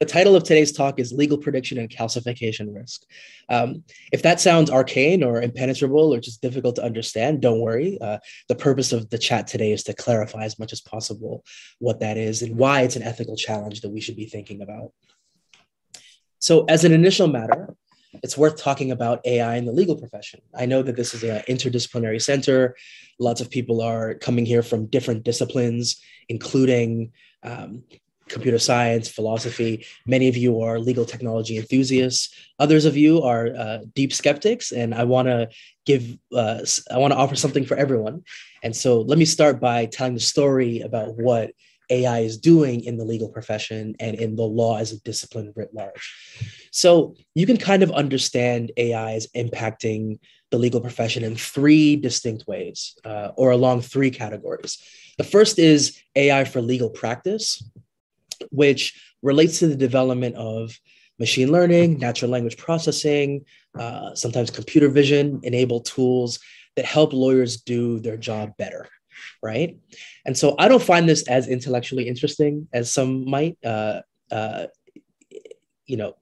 the title of today's talk is Legal Prediction and Calcification Risk. Um, if that sounds arcane or impenetrable or just difficult to understand, don't worry. Uh, the purpose of the chat today is to clarify as much as possible what that is and why it's an ethical challenge that we should be thinking about. So, as an initial matter, it's worth talking about AI in the legal profession. I know that this is an interdisciplinary center. Lots of people are coming here from different disciplines, including um, computer science, philosophy. Many of you are legal technology enthusiasts. Others of you are uh, deep skeptics, and I want to give, uh, I want to offer something for everyone. And so, let me start by telling the story about what AI is doing in the legal profession and in the law as a discipline writ large. So you can kind of understand AI is impacting the legal profession in three distinct ways uh, or along three categories. The first is AI for legal practice, which relates to the development of machine learning, natural language processing, uh, sometimes computer vision enabled tools that help lawyers do their job better right? And so I don't find this as intellectually interesting as some might. Uh, uh, you know,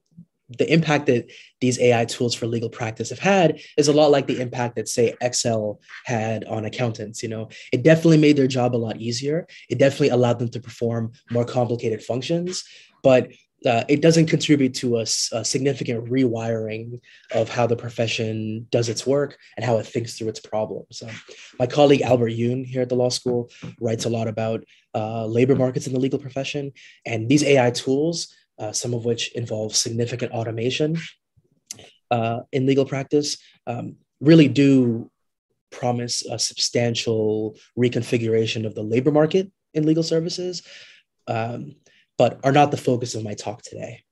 the impact that these AI tools for legal practice have had is a lot like the impact that, say, Excel had on accountants. You know, it definitely made their job a lot easier. It definitely allowed them to perform more complicated functions, but uh, it doesn't contribute to a, a, significant rewiring of how the profession does its work and how it thinks through its problems. Um, my colleague Albert Yoon here at the law school writes a lot about uh, labor markets in the legal profession, and these AI tools, uh, some of which involve significant automation uh, in legal practice, um, really do promise a substantial reconfiguration of the labor market in legal services. Um, but are not the focus of my talk today.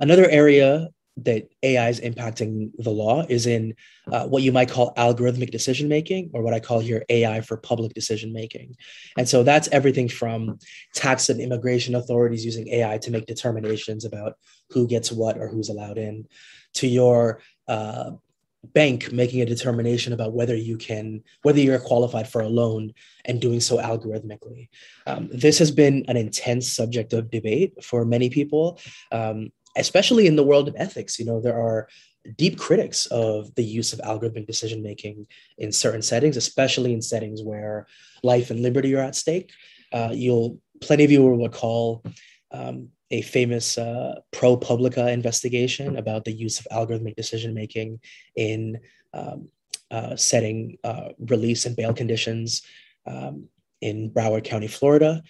Another area that AI is impacting the law is in uh, what you might call algorithmic decision making, or what I call here AI for public decision making. And so that's everything from tax and immigration authorities using AI to make determinations about who gets what or who's allowed in, to your uh, bank making a determination about whether you can whether you're qualified for a loan and doing so algorithmically um, this has been an intense subject of debate for many people um, especially in the world of ethics you know there are deep critics of the use of algorithmic decision making in certain settings especially in settings where life and liberty are at stake uh, you'll plenty of you will recall um, a famous uh, ProPublica investigation about the use of algorithmic decision making in um, uh, setting uh, release and bail conditions um, in Broward County, Florida.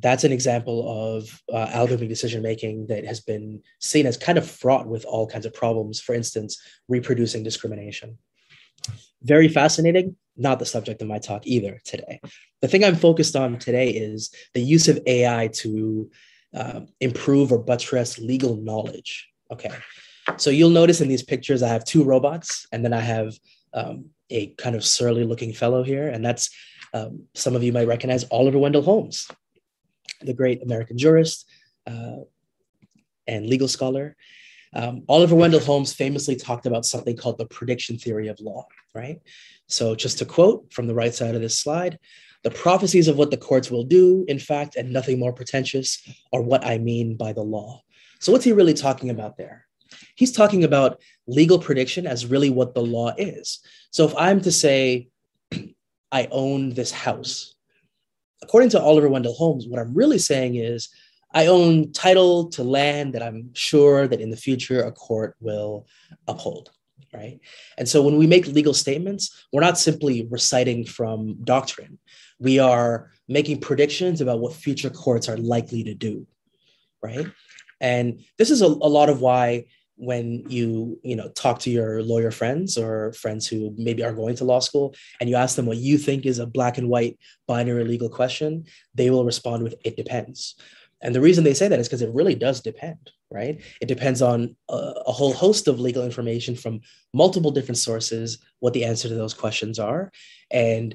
That's an example of uh, algorithmic decision making that has been seen as kind of fraught with all kinds of problems. For instance, reproducing discrimination. Very fascinating, not the subject of my talk either today. The thing I'm focused on today is the use of AI to uh, improve or buttress legal knowledge. Okay. So you'll notice in these pictures, I have two robots, and then I have um, a kind of surly looking fellow here. And that's um, some of you might recognize Oliver Wendell Holmes, the great American jurist uh, and legal scholar. Um, Oliver Wendell Holmes famously talked about something called the prediction theory of law, right? So, just to quote from the right side of this slide, the prophecies of what the courts will do, in fact, and nothing more pretentious, are what I mean by the law. So, what's he really talking about there? He's talking about legal prediction as really what the law is. So, if I'm to say, I own this house, according to Oliver Wendell Holmes, what I'm really saying is, I own title to land that I'm sure that in the future a court will uphold right? And so when we make legal statements, we're not simply reciting from doctrine we are making predictions about what future courts are likely to do, right? And this is a, a lot of why when you you know talk to your lawyer friends or friends who maybe are going to law school and you ask them what you think is a black and white binary legal question they will respond with it depends. And the reason they say that is because it really does depend right? It depends on a, a, whole host of legal information from multiple different sources what the answer to those questions are. And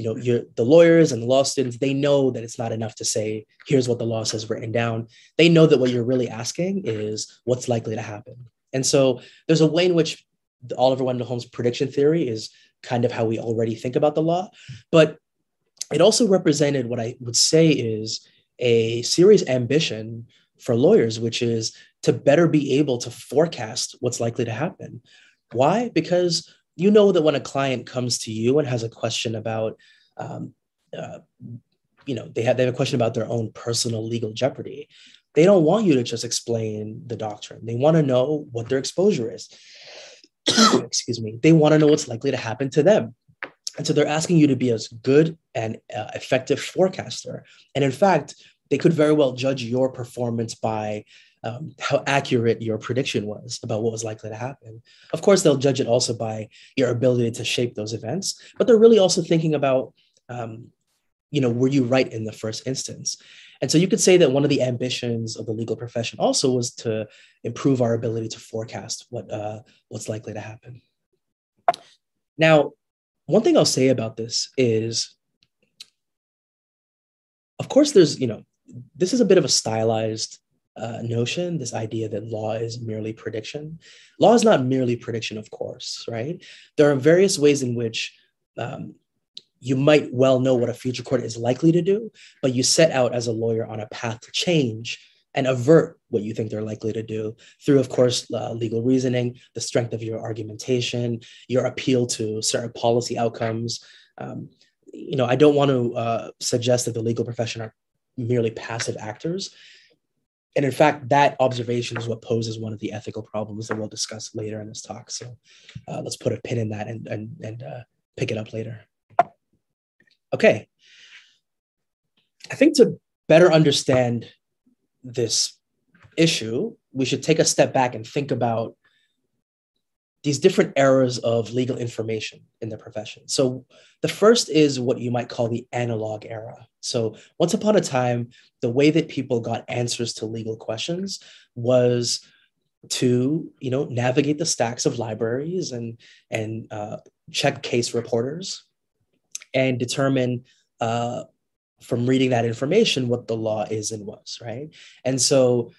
you know you're the lawyers and the law students they know that it's not enough to say here's what the law says written down they know that what you're really asking is what's likely to happen and so there's a way in which oliver wendell holmes prediction theory is kind of how we already think about the law but it also represented what i would say is a serious ambition for lawyers, which is to better be able to forecast what's likely to happen. Why? Because you know that when a client comes to you and has a question about, um, uh, you know, they have, they have a question about their own personal legal jeopardy, they don't want you to just explain the doctrine. They want to know what their exposure is. Excuse me. They want to know what's likely to happen to them. And so they're asking you to be as good and uh, effective forecaster. And in fact, they could very well judge your performance by um, how accurate your prediction was about what was likely to happen. Of course, they'll judge it also by your ability to shape those events, but they're really also thinking about, um, you know, were you right in the first instance? And so you could say that one of the ambitions of the legal profession also was to improve our ability to forecast what uh, what's likely to happen. Now, one thing I'll say about this is, of course, there's you know, this is a bit of a stylized uh, notion, this idea that law is merely prediction. Law is not merely prediction, of course, right? There are various ways in which um, you might well know what a future court is likely to do, but you set out as a lawyer on a path to change and avert what you think they're likely to do through, of course, uh, legal reasoning, the strength of your argumentation, your appeal to certain policy outcomes. Um, you know, I don't want to uh, suggest that the legal profession are merely passive actors. And in fact, that observation is what poses one of the ethical problems that we'll discuss later in this talk. So uh, let's put a pin in that and, and, and uh, pick it up later. Okay. I think to better understand this issue, we should take a step back and think about these different eras of legal information in the profession. So, the first is what you might call the analog era. So, once upon a time, the way that people got answers to legal questions was to you know navigate the stacks of libraries and and uh, check case reporters and determine uh, from reading that information what the law is and was, right? And so,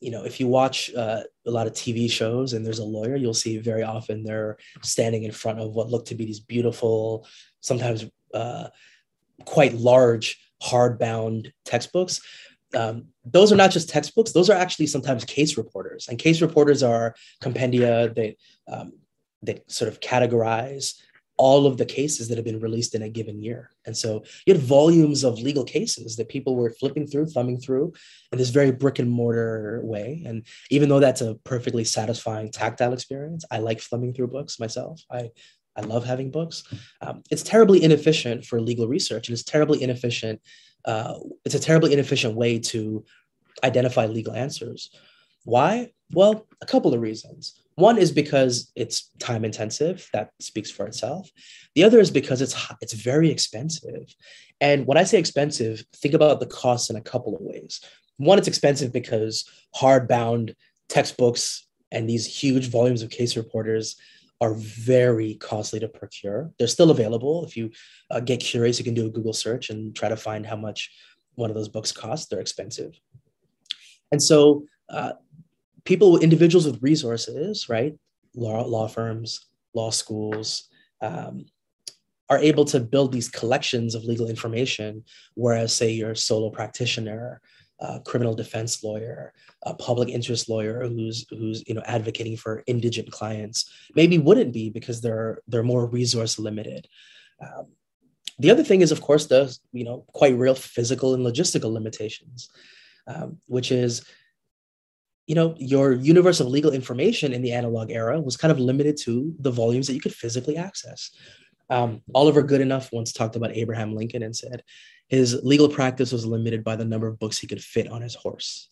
you know, if you watch uh, a lot of TV shows and there's a lawyer, you'll see very often they're standing in front of what look to be these beautiful, sometimes uh, quite large, hardbound textbooks. Um, those are not just textbooks; those are actually sometimes case reporters, and case reporters are compendia that um, that sort of categorize all of the cases that have been released in a given year. And so you had volumes of legal cases that people were flipping through, thumbing through in this very brick and mortar way. And even though that's a perfectly satisfying tactile experience, I like thumbing through books myself. I I love having books. Um, it's terribly inefficient for legal research, and it's terribly inefficient. Uh, it's a terribly inefficient way to identify legal answers. Why? Well, a couple of reasons. One is because it's time intensive. That speaks for itself. The other is because it's it's very expensive. And when I say expensive, think about the costs in a couple of ways. One, it's expensive because hardbound textbooks and these huge volumes of case reporters are very costly to procure. They're still available. If you uh, get curious, you can do a Google search and try to find how much one of those books costs. They're expensive. And so uh, people, individuals with resources, right? Law, law firms, law schools, um, are able to build these collections of legal information, whereas, say, you're a solo practitioner, criminal defense lawyer, a public interest lawyer who's who's you know advocating for indigent clients, maybe wouldn't be because they're they're more resource limited. Um, the other thing is, of course, the you know quite real physical and logistical limitations, um, which is you know, your universe of legal information in the analog era was kind of limited to the volumes that you could physically access. Um, Oliver Goodenough once talked about Abraham Lincoln and said his legal practice was limited by the number of books he could fit on his horse,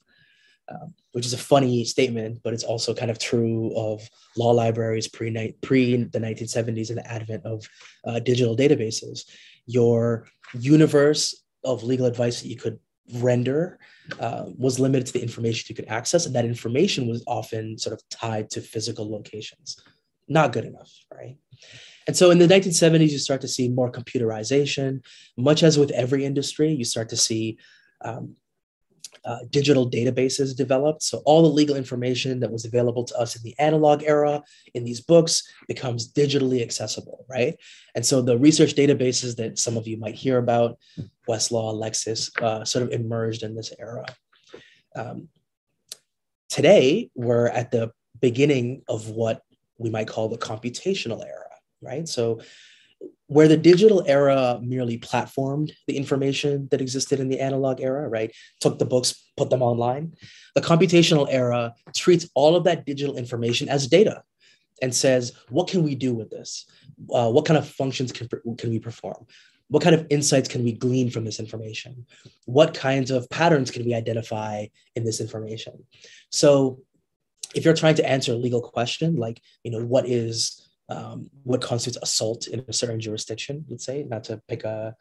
um, which is a funny statement, but it's also kind of true of law libraries pre pre the 1970s and the advent of uh, digital databases. Your universe of legal advice that you could render uh, was limited to the information you could access, and that information was often sort of tied to physical locations. Not good enough, right? And so in the 1970s, you start to see more computerization. Much as with every industry, you start to see um, uh, digital databases developed. So all the legal information that was available to us in the analog era in these books becomes digitally accessible, right? And so the research databases that some of you might hear about, Westlaw, Lexis, uh, sort of emerged in this era. Um, today, we're at the beginning of what we might call the computational era, right? So, where the digital era merely platformed the information that existed in the analog era, right? Took the books, put them online. The computational era treats all of that digital information as data and says, what can we do with this? Uh, what kind of functions can, can we perform? What kind of insights can we glean from this information? What kinds of patterns can we identify in this information? So if you're trying to answer a legal question, like, you know, what is, um, what constitutes assault in a certain jurisdiction, let's say, not to pick a,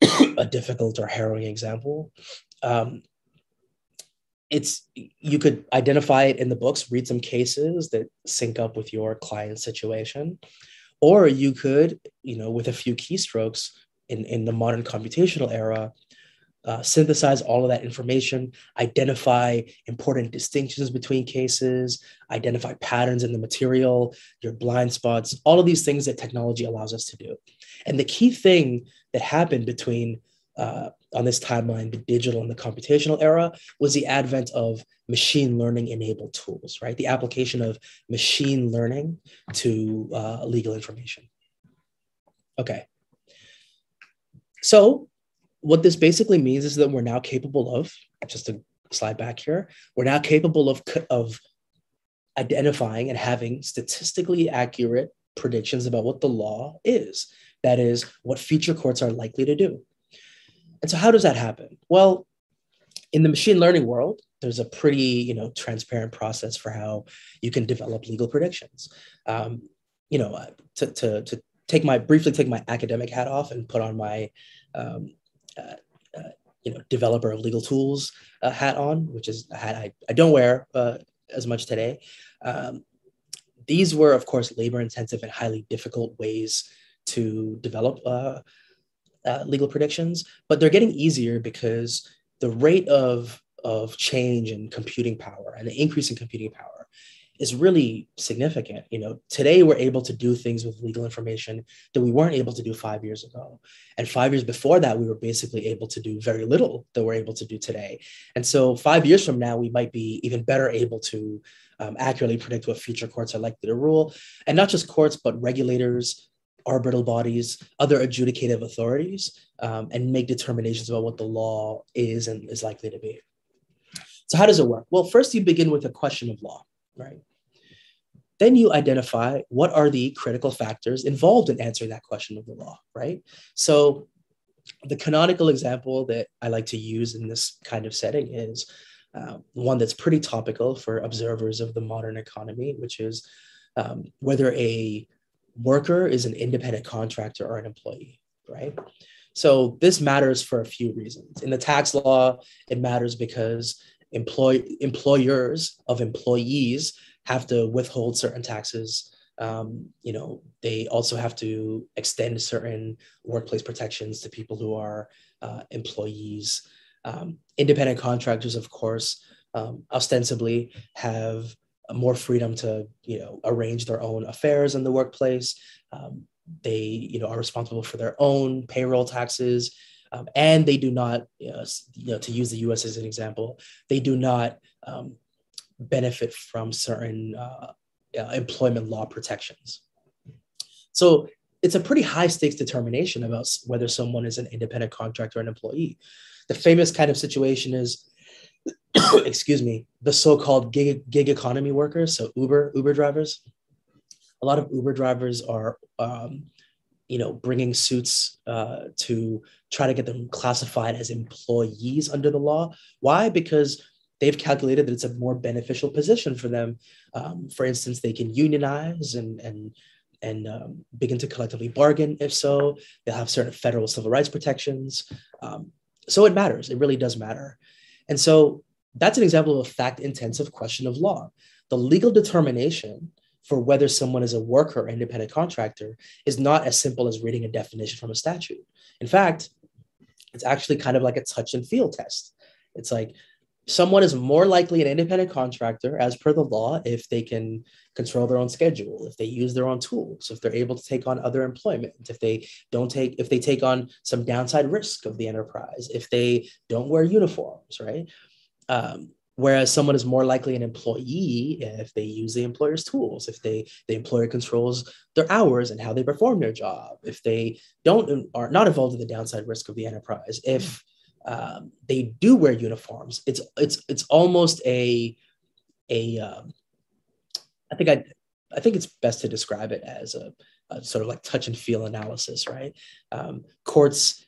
a difficult or harrowing example, um, it's you could identify it in the books read some cases that sync up with your client situation or you could you know with a few keystrokes in, in the modern computational era uh, synthesize all of that information identify important distinctions between cases identify patterns in the material your blind spots all of these things that technology allows us to do and the key thing that happened between uh, on this timeline, the digital and the computational era, was the advent of machine learning enabled tools, right? The application of machine learning to uh, legal information. Okay. So, what this basically means is that we're now capable of, just to slide back here, we're now capable of, of identifying and having statistically accurate predictions about what the law is. That is, what future courts are likely to do. And so how does that happen? Well, in the machine learning world, there's a pretty you know transparent process for how you can develop legal predictions. Um, you know, uh, to, to, to take my briefly take my academic hat off and put on my um, you know developer of legal tools uh, hat on, which is a hat I, I don't wear uh, as much today. Um, these were, of course, labor intensive and highly difficult ways to develop uh, uh, legal predictions, but they're getting easier because the rate of, of change in computing power and the increase in computing power is really significant. You know, today we're able to do things with legal information that we weren't able to do five years ago. And five years before that, we were basically able to do very little that we're able to do today. And so five years from now, we might be even better able to um, accurately predict what future courts are likely to rule. And not just courts, but regulators, arbitral bodies, other adjudicative authorities, um, and make determinations about what the law is and is likely to be. So, how does it work? Well, first you begin with a question of law, right? Then you identify what are the critical factors involved in answering that question of the law, right? So, the canonical example that I like to use in this kind of setting is uh, one that's pretty topical for observers of the modern economy, which is um, whether a worker is an independent contractor or an employee, right? So this matters for a few reasons. In the tax law, it matters because employ employers of employees have to withhold certain taxes. Um, you know, they also have to extend certain workplace protections to people who are uh, employees. Um, independent contractors, of course, um, ostensibly have more freedom to you know arrange their own affairs in the workplace. Um, they you know are responsible for their own payroll taxes, um, and they do not you know, you know, to use the U.S. as an example, they do not um, benefit from certain uh, uh, employment law protections. So it's a pretty high stakes determination about whether someone is an independent contractor or an employee. The famous kind of situation is excuse me, the so-called gig, gig economy workers, so Uber Uber drivers. A lot of Uber drivers are, um, you know, bringing suits uh, to try to get them classified as employees under the law. Why? Because they've calculated that it's a more beneficial position for them. Um, for instance, they can unionize and and and um, begin to collectively bargain. If so, they'll have certain federal civil rights protections. Um, so it matters. It really does matter. And so that's an example of a fact intensive question of law. The legal determination for whether someone is a worker or independent contractor is not as simple as reading a definition from a statute. In fact, it's actually kind of like a touch and feel test. It's like someone is more likely an independent contractor as per the law if they can control their own schedule if they use their own tools if they're able to take on other employment if they don't take if they take on some downside risk of the enterprise if they don't wear uniforms right um, whereas someone is more likely an employee if they use the employer's tools if they the employer controls their hours and how they perform their job if they don't are not involved in the downside risk of the enterprise. If um, they do wear uniforms it's it's it's almost a a um, i think i i think it's best to describe it as a, a sort of like touch and feel analysis right? Um, courts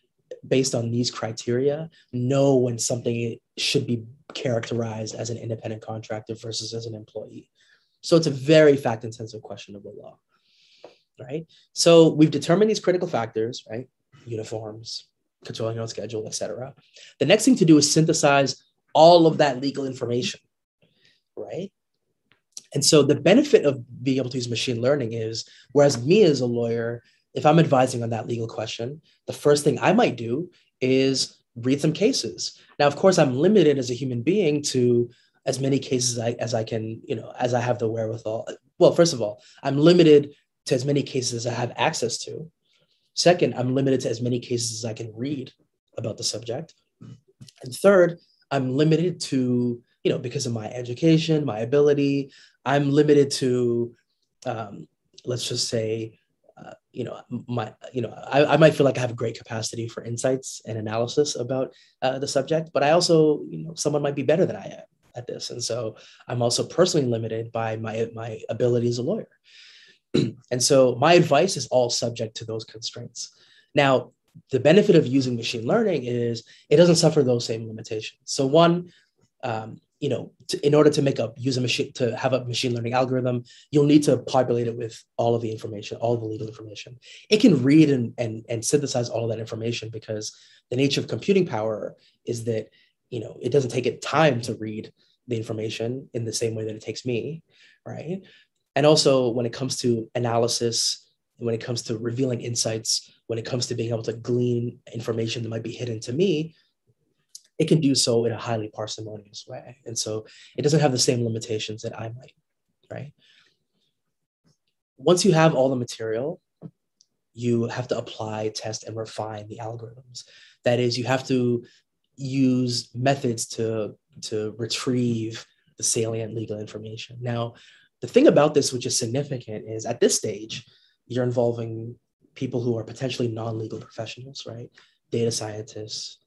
based on these criteria know when something should be characterized as an independent contractor versus as an employee. So it's a very fact intensive question of the law, right? So we've determined these critical factors, right? Uniforms, controlling your own schedule, etc. The next thing to do is synthesize all of that legal information, right? And so the benefit of being able to use machine learning is, whereas me as a lawyer, if I'm advising on that legal question, the first thing I might do is read some cases. Now, of course, I'm limited as a human being to as many cases as I, as I can, you know, as I have the wherewithal. Well, first of all, I'm limited to as many cases as I have access to. Second, I'm limited to as many cases as I can read about the subject. And third, I'm limited to, you know, because of my education, my ability, I'm limited to, um, let's just say, you know, my, you know, I, I might feel like I have a great capacity for insights and analysis about uh, the subject, but I also, you know, someone might be better than I am at this, and so I'm also personally limited by my my ability as a lawyer. and so my advice is all subject to those constraints. Now, the benefit of using machine learning is it doesn't suffer those same limitations. So one, um, you know, to, in order to make a use a machine to have a machine learning algorithm, you'll need to populate it with all of the information, all the legal information. It can read and and, and synthesize all of that information because the nature of computing power is that you know it doesn't take it time to read the information in the same way that it takes me, right? And also when it comes to analysis, when it comes to revealing insights, when it comes to being able to glean information that might be hidden to me, it can do so in a highly parsimonious way. And so it doesn't have the same limitations that I might, right? Once you have all the material, you have to apply, test, and refine the algorithms. That is, you have to use methods to, to retrieve the salient legal information. Now, the thing about this, which is significant, is at this stage, you're involving people who are potentially non legal professionals, right? Data scientists,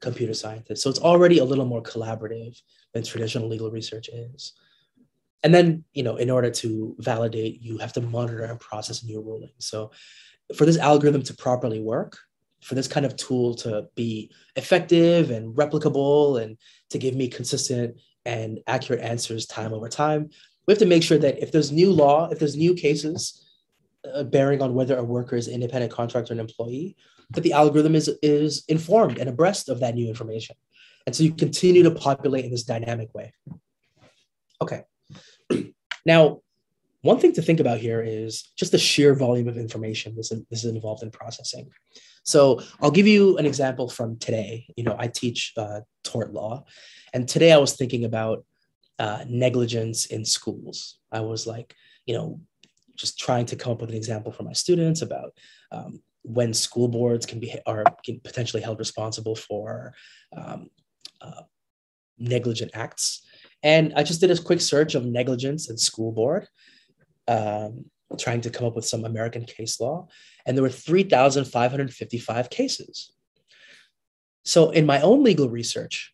computer scientists. So it's already a little more collaborative than traditional legal research is. And then, you know, in order to validate, you have to monitor and process new rulings. So for this algorithm to properly work, for this kind of tool to be effective and replicable and to give me consistent and accurate answers time over time, we have to make sure that if there's new law, if there's new cases uh, bearing on whether a worker is an independent contractor or an employee, that the algorithm is, is informed and abreast of that new information. And so you continue to populate in this dynamic way. Okay. now, one thing to think about here is just the sheer volume of information this, this is involved in processing. So I'll give you an example from today. You know, I teach uh, tort law, and today I was thinking about uh, negligence in schools. I was like, you know, just trying to come up with an example for my students about um, when school boards can be are can potentially held responsible for um, uh, negligent acts. And I just did a quick search of negligence and school board, um, trying to come up with some American case law, and there were 3,555 cases. So in my own legal research,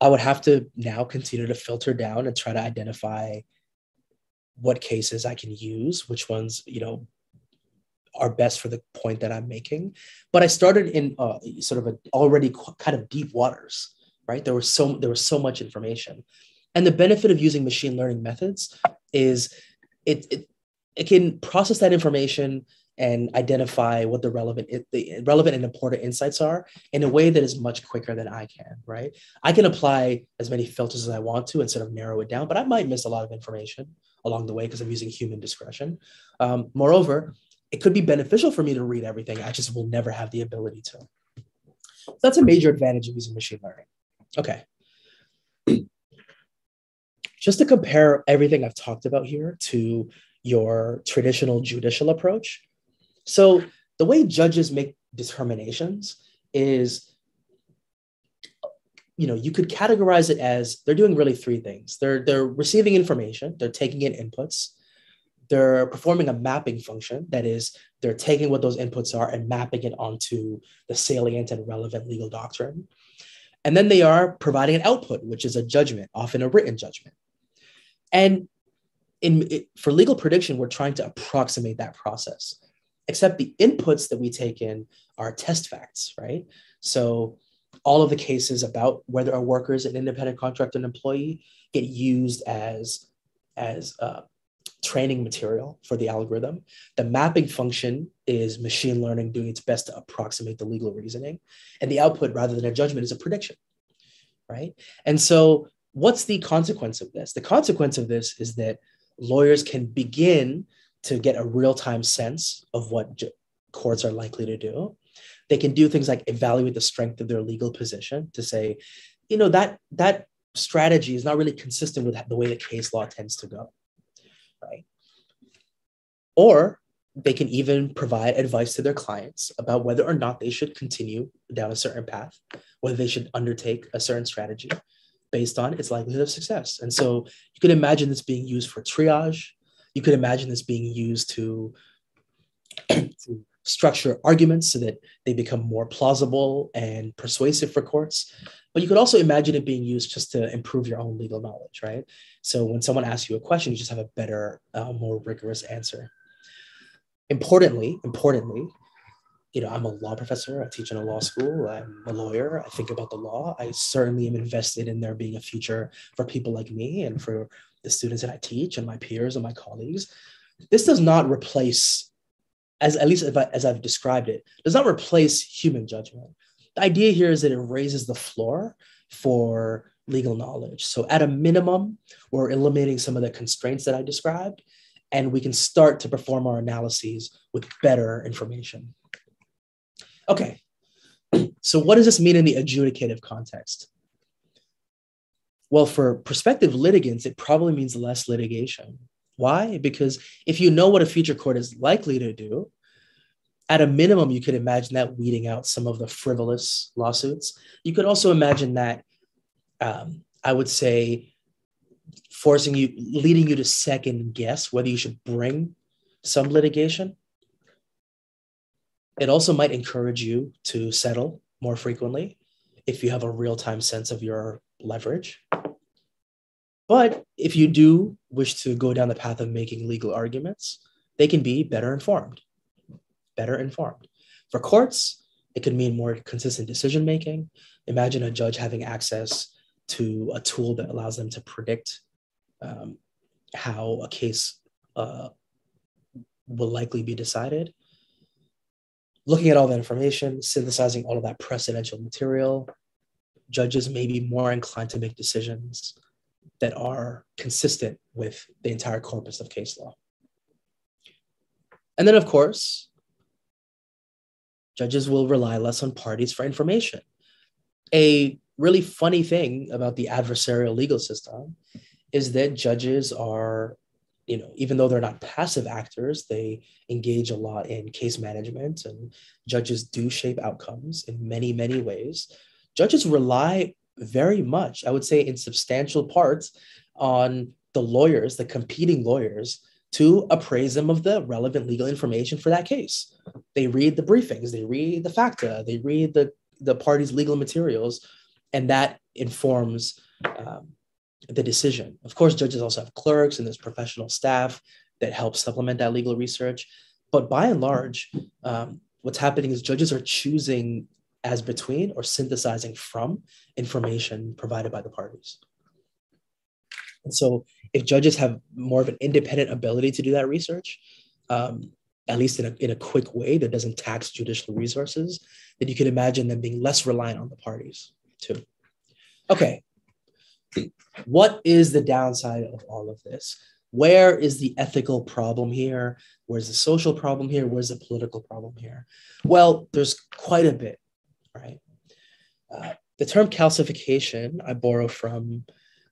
I would have to now continue to filter down and try to identify what cases I can use, which ones, you know, are best for the point that I'm making. But I started in uh, sort of already qu- kind of deep waters, right? There was so there was so much information, and the benefit of using machine learning methods is it it, it can process that information and identify what the relevant the relevant and important insights are in a way that is much quicker than I can, right? I can apply as many filters as I want to and sort of narrow it down, but I might miss a lot of information along the way because I'm using human discretion. Um, moreover, it could be beneficial for me to read everything. I just will never have the ability to. So that's a major advantage of using machine learning. Okay. just to compare everything I've talked about here to your traditional judicial approach. So the way judges make determinations is you know, you could categorize it as they're doing really three things. They're they're receiving information, they're taking in inputs, they're performing a mapping function. That is, they're taking what those inputs are and mapping it onto the salient and relevant legal doctrine. And then they are providing an output, which is a judgment, often a written judgment. And in, it, for legal prediction, we're trying to approximate that process, except the inputs that we take in are test facts, right? So all of the cases about whether a worker is an independent contractor and employee get used as, as uh, training material for the algorithm. The mapping function is machine learning doing its best to approximate the legal reasoning. And the output, rather than a judgment, is a prediction, right? And so, what's the consequence of this? The consequence of this is that lawyers can begin to get a real time sense of what ju- courts are likely to do. They can do things like evaluate the strength of their legal position to say, you know, that that strategy is not really consistent with the way the case law tends to go right? Or they can even provide advice to their clients about whether or not they should continue down a certain path, whether they should undertake a certain strategy based on its likelihood of success. And so you could imagine this being used for triage. You could imagine this being used to, to structure arguments so that they become more plausible and persuasive for courts. But you could also imagine it being used just to improve your own legal knowledge, right? So when someone asks you a question, you just have a better, uh, more rigorous answer. Importantly, importantly, you know, I'm a law professor. I teach in a law school. I'm a lawyer. I think about the law. I certainly am invested in there being a future for people like me and for the students that I teach and my peers and my colleagues. This does not replace, as at least as I've described it, does not replace human judgment the idea here is that it raises the floor for legal knowledge. So, at a minimum, we're eliminating some of the constraints that I described, and we can start to perform our analyses with better information. Okay, so what does this mean in the adjudicative context? Well, for prospective litigants, it probably means less litigation. Why? Because if you know what a future court is likely to do, at a minimum, you could imagine that weeding out some of the frivolous lawsuits. You could also imagine that, um, I would say, forcing you, leading you to second guess whether you should bring some litigation. It also might encourage you to settle more frequently if you have a real time sense of your leverage. But if you do wish to go down the path of making legal arguments, they can be better informed better informed. For courts, it could mean more consistent decision making. Imagine a judge having access to a tool that allows them to predict um, how a case uh, will likely be decided. Looking at all that information, synthesizing all of that precedential material, judges may be more inclined to make decisions that are consistent with the entire corpus of case law. And then, of course, judges will rely less on parties for information. A really funny thing about the adversarial legal system is that judges are, you know, even though they're not passive actors, they engage a lot in case management and judges do shape outcomes in many, many ways. Judges rely very much, I would say, in substantial parts on the lawyers, the competing lawyers, to appraise them of the relevant legal information for that case. They read the briefings, they read the facta, they read the, the party's legal materials, and that informs um, the decision. Of course, judges also have clerks and there's professional staff that help supplement that legal research. But by and large, um, what's happening is judges are choosing as between or synthesizing from information provided by the parties. And so, if judges have more of an independent ability to do that research, um, at least in a, in a quick way that doesn't tax judicial resources, then you can imagine them being less reliant on the parties too. Okay, what is the downside of all of this? Where is the ethical problem here? Where's the social problem here? Where's the political problem here? Well, there's quite a bit, right? Uh, the term calcification I borrow from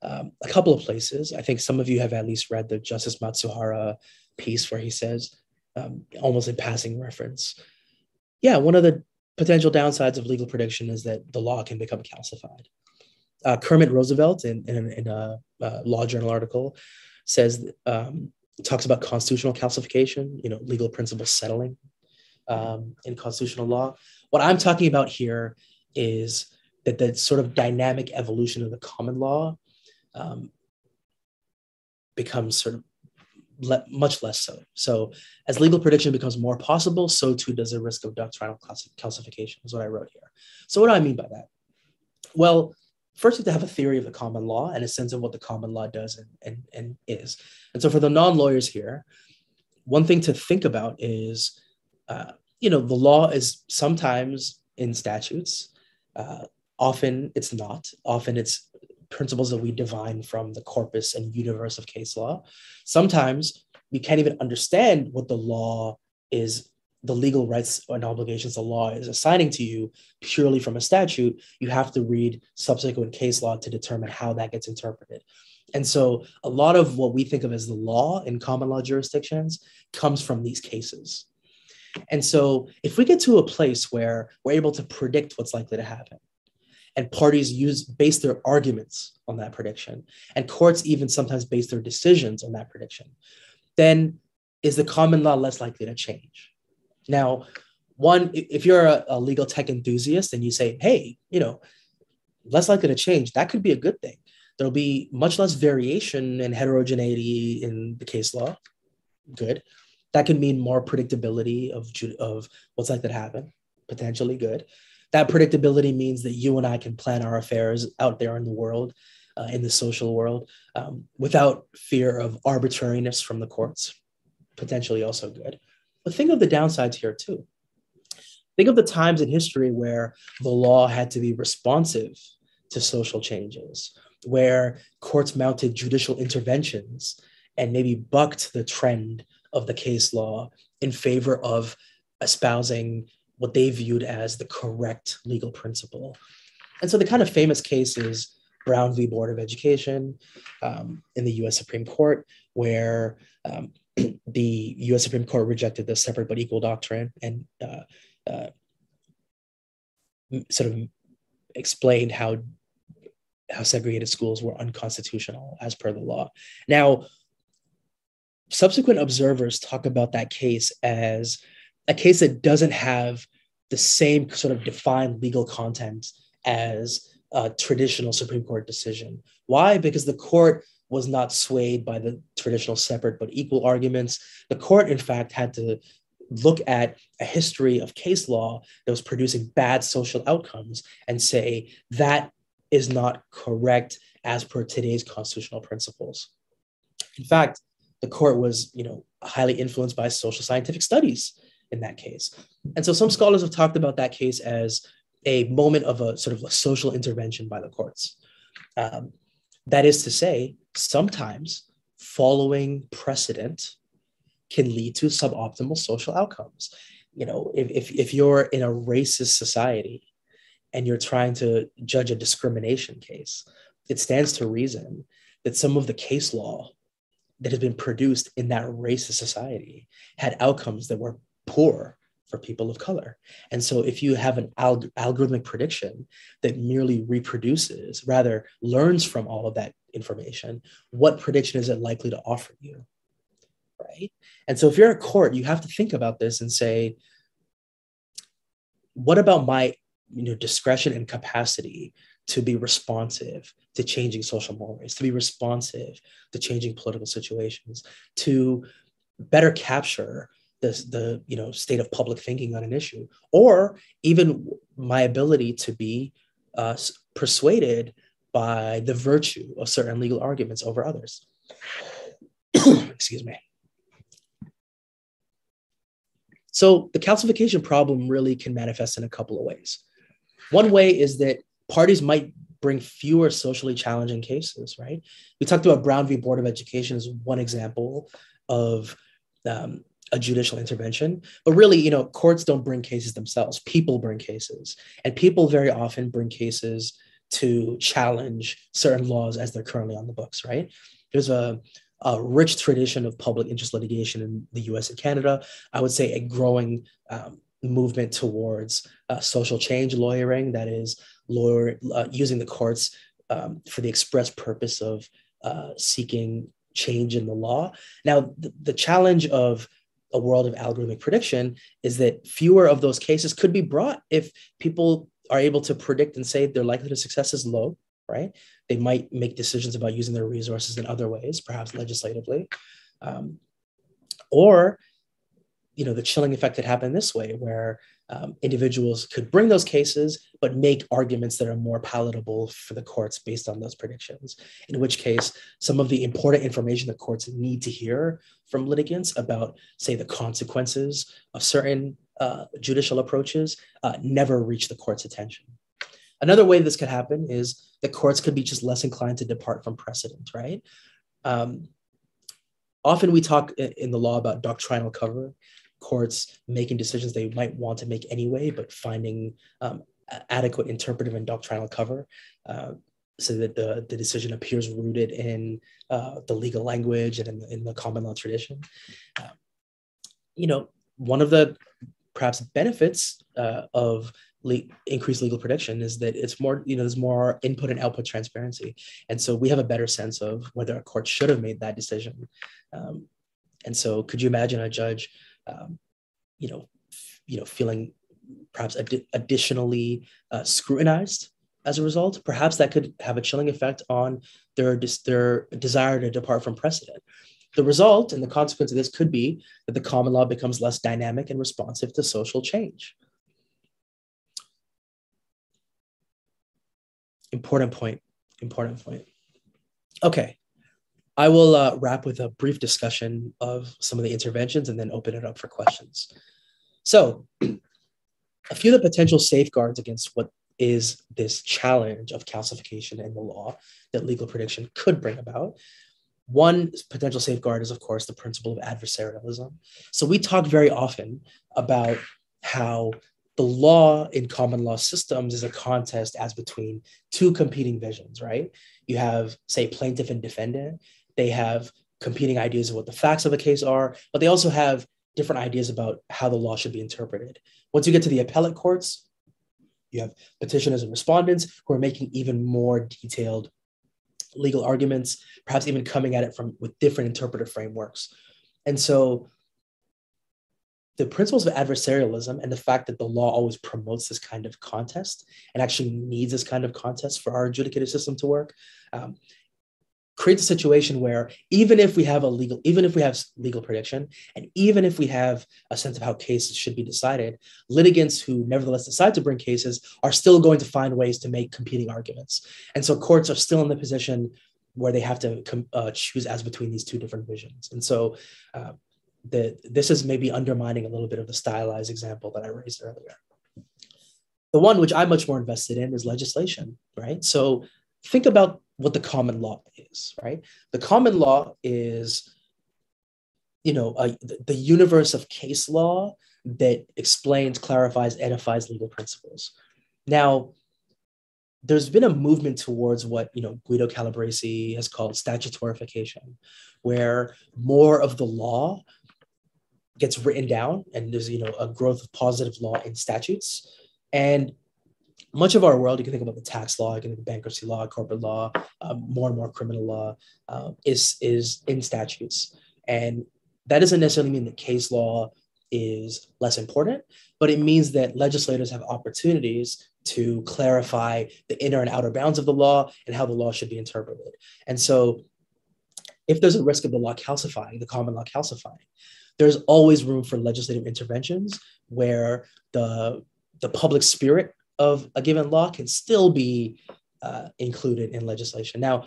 um, a couple of places. I think some of you have at least read the Justice Matsuhara piece where he says, um, almost in passing reference, yeah, one of the potential downsides of legal prediction is that the law can become calcified. uh, Kermit Roosevelt in, in, in a, law journal article says um, talks about constitutional calcification, you know, legal principles settling um, in constitutional law. What I'm talking about here is that the sort of dynamic evolution of the common law um, becomes sort of le- much less so. So as legal prediction becomes more possible, so too does the risk of doctrinal calcification, is what I wrote here. So what do I mean by that? Well, first you have to have a theory of the common law and a sense of what the common law does and, and, and is. And so for the non-lawyers here, one thing to think about is, uh, you know, the law is sometimes in statutes, uh, often it's not, often it's principles that we divine from the corpus and universe of case law. Sometimes we can't even understand what the law is, the legal rights and obligations the law is assigning to you purely from a statute. You have to read subsequent case law to determine how that gets interpreted. And so a lot of what we think of as the law in common law jurisdictions comes from these cases. And so if we get to a place where we're able to predict what's likely to happen, and parties use base their arguments on that prediction and courts even sometimes base their decisions on that prediction then is the common law less likely to change? Now one if you're a, a legal tech enthusiast and you say hey you know less likely to change that could be a good thing. There'll be much less variation and heterogeneity in the case law. Good that could mean more predictability of, of what's likely to happen potentially good that predictability means that you and I can plan our affairs out there in the world, uh, in the social world, um, without fear of arbitrariness from the courts. Potentially also good. But think of the downsides here too. Think of the times in history where the law had to be responsive to social changes, where courts mounted judicial interventions and maybe bucked the trend of the case law in favor of espousing what they viewed as the correct legal principle. And so the kind of famous case is Brown v. Board of Education um, in the US Supreme Court, where um, the US Supreme Court rejected the separate but equal doctrine and uh, uh, sort of explained how how segregated schools were unconstitutional as per the law. Now, subsequent observers talk about that case as a case that doesn't have the same sort of defined legal content as a traditional Supreme Court decision. Why? Because the court was not swayed by the traditional separate but equal arguments. The court, in fact, had to look at a history of case law that was producing bad social outcomes and say that is not correct as per today's constitutional principles. In fact, the court was, you know, highly influenced by social scientific studies in that case. And so some scholars have talked about that case as a moment of a sort of a social intervention by the courts. Um, that is to say, sometimes following precedent can lead to suboptimal social outcomes. You know, if, if, if you're in a racist society and you're trying to judge a discrimination case, it stands to reason that some of the case law that has been produced in that racist society had outcomes that were poor for people of color. And so if you have an alg- algorithmic prediction that merely reproduces, rather learns from all of that information, what prediction is it likely to offer you? Right. And so if you're a court, you have to think about this and say, what about my you know, discretion and capacity to be responsive to changing social mores, to be responsive to changing political situations, to better capture the, the you know state of public thinking on an issue or even my ability to be uh, persuaded by the virtue of certain legal arguments over others. Excuse me. So the calcification problem really can manifest in a couple of ways. One way is that parties might bring fewer socially challenging cases right? We talked about brown v. Board of education as one example of um, a judicial intervention. But really you know courts don't bring cases themselves. People bring cases. And people very often bring cases to challenge certain laws as they're currently on the books right? There's a, a rich tradition of public interest litigation in the us and canada. I would say a growing um, movement towards uh, social change lawyering that is lawyer uh, using the courts um, for the express purpose of uh, seeking change in the law. Now, the, the challenge of a world of algorithmic prediction is that fewer of those cases could be brought if people are able to predict and say their likelihood of success is low, right? They might make decisions about using their resources in other ways, perhaps legislatively. Um, or, you know, the chilling effect that happened this way, where um, individuals could bring those cases, but make arguments that are more palatable for the courts based on those predictions. In which case, some of the important information the courts need to hear from litigants about, say, the consequences of certain uh, judicial approaches uh, never reach the court's attention. Another way this could happen is the courts could be just less inclined to depart from precedent, right? Um, often we talk in the law about doctrinal cover courts making decisions they might want to make anyway, but finding um, adequate interpretive and doctrinal cover uh, so that the, the decision appears rooted in uh, the legal language and in the, in the common law tradition. Uh, you know, one of the perhaps benefits uh, of le- increased legal prediction is that it's more, you know, there's more input and output transparency. And so we have a better sense of whether a court should have made that decision. Um, and so could you imagine a judge um, you know, you know, feeling perhaps ad- additionally uh, scrutinized as a result. Perhaps that could have a chilling effect on their their desire to depart from precedent. The result and the consequence of this could be that the common law becomes less dynamic and responsive to social change. Important point. Important point. Okay, I will uh, wrap with a brief discussion of some of the interventions and then open it up for questions. So, a few of the potential safeguards against what is this challenge of calcification in the law that legal prediction could bring about. One potential safeguard is, of course, the principle of adversarialism. So, we talk very often about how the law in common law systems is a contest as between two competing visions, right? You have, say, plaintiff and defendant, they have competing ideas of what the facts of the case are, but they also have different ideas about how the law should be interpreted. Once you get to the appellate courts, you have petitioners and respondents who are making even more detailed legal arguments, perhaps even coming at it from with different interpretive frameworks. And so the principles of adversarialism and the fact that the law always promotes this kind of contest and actually needs this kind of contest for our adjudicative system to work um, creates a situation where even if we have a legal even if we have legal prediction and even if we have a sense of how cases should be decided litigants who nevertheless decide to bring cases are still going to find ways to make competing arguments. And so courts are still in the position where they have to uh, choose as between these two different visions. And so uh, the, this is maybe undermining a little bit of the stylized example that i raised earlier. The one which i'm much more invested in is legislation right? So think about what the common law is, right? The common law is, you know, a, the universe of case law that explains, clarifies, edifies legal principles. Now, there's been a movement towards what you know Guido Calabresi has called statutorification, where more of the law gets written down, and there's you know a growth of positive law in statutes, and much of our world, you can think about the tax law, you can think of bankruptcy law, corporate law, um, more and more criminal law uh, is is in statutes, and that doesn't necessarily mean that case law is less important, but it means that legislators have opportunities to clarify the inner and outer bounds of the law and how the law should be interpreted. And so, if there's a risk of the law calcifying, the common law calcifying, there's always room for legislative interventions where the the public spirit of a given law can still be uh, included in legislation. Now,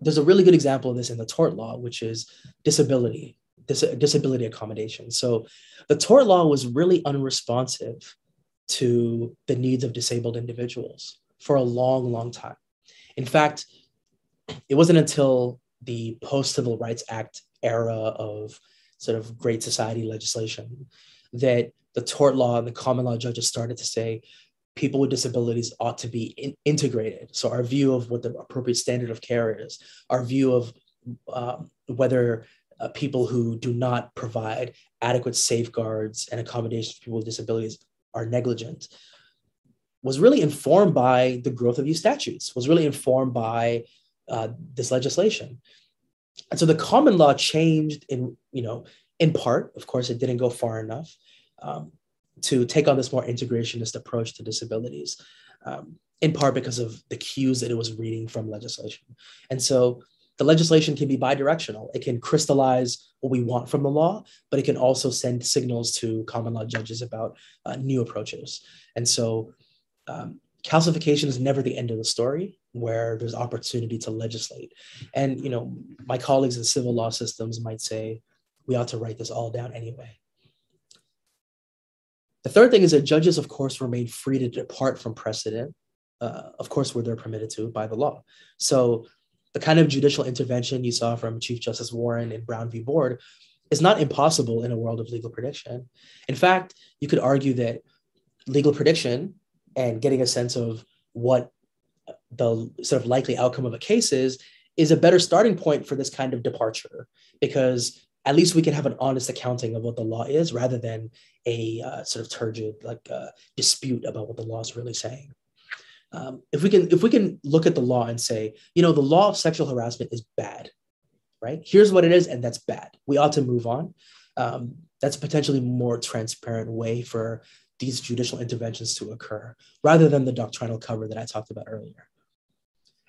there's a really good example of this in the tort law, which is disability, dis- disability accommodation. So the tort law was really unresponsive to the needs of disabled individuals for a long, long time. In fact, it wasn't until the post Civil Rights Act era of sort of great society legislation that the tort law and the common law judges started to say people with disabilities ought to be in, integrated. So our view of what the appropriate standard of care is, our view of um, whether uh, people who do not provide adequate safeguards and accommodations for people with disabilities are negligent. was really informed by the growth of these statutes, was really informed by uh, this legislation. And so the common law changed in, you know, in part, of course, it didn't go far enough um, to take on this more integrationist approach to disabilities, um, in part because of the cues that it was reading from legislation. And so the legislation can be bidirectional. It can crystallize what we want from the law, but it can also send signals to common law judges about uh, new approaches. And so um, calcification is never the end of the story where there's opportunity to legislate. And, you know, my colleagues in civil law systems might say, we ought to write this all down anyway. The third thing is that judges, of course, remain free to depart from precedent, uh, of course, where they're permitted to by the law. So the kind of judicial intervention you saw from Chief Justice Warren in Brown v. Board is not impossible in a world of legal prediction. In fact, you could argue that legal prediction and getting a sense of what the sort of likely outcome of a case is is a better starting point for this kind of departure because at least we can have an honest accounting of what the law is rather than a uh, sort of turgid like uh, dispute about what the law is really saying. Um, if we can if we can look at the law and say you know the law of sexual harassment is bad right? Here's what it is and that's bad. We ought to move on. Um, that's a potentially more transparent way for these judicial interventions to occur rather than the doctrinal cover that i talked about earlier.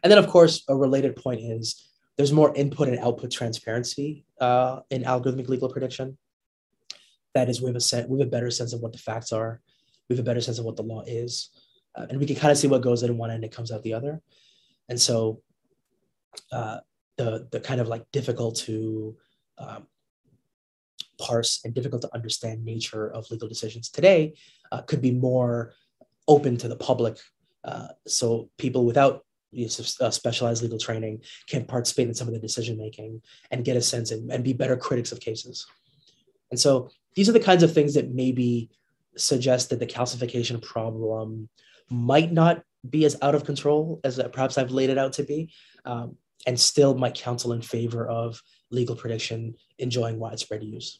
And then of course a related point is there's more input and output transparency uh, in algorithmic legal prediction that is we have a set we have a better sense of what the facts are we have a better sense of what the law is uh, and we can kind of see what goes in one end and comes out the other. And so uh, the the kind of like difficult to um, parse and difficult to understand nature of legal decisions today uh, could be more open to the public. Uh, so people without you know, specialized legal training can participate in some of the decision making and get a sense and, and be better critics of cases. And so these are the kinds of things that maybe suggest that the calcification problem might not be as out of control as perhaps I've laid it out to be, um, and still might counsel in favor of legal prediction enjoying widespread use.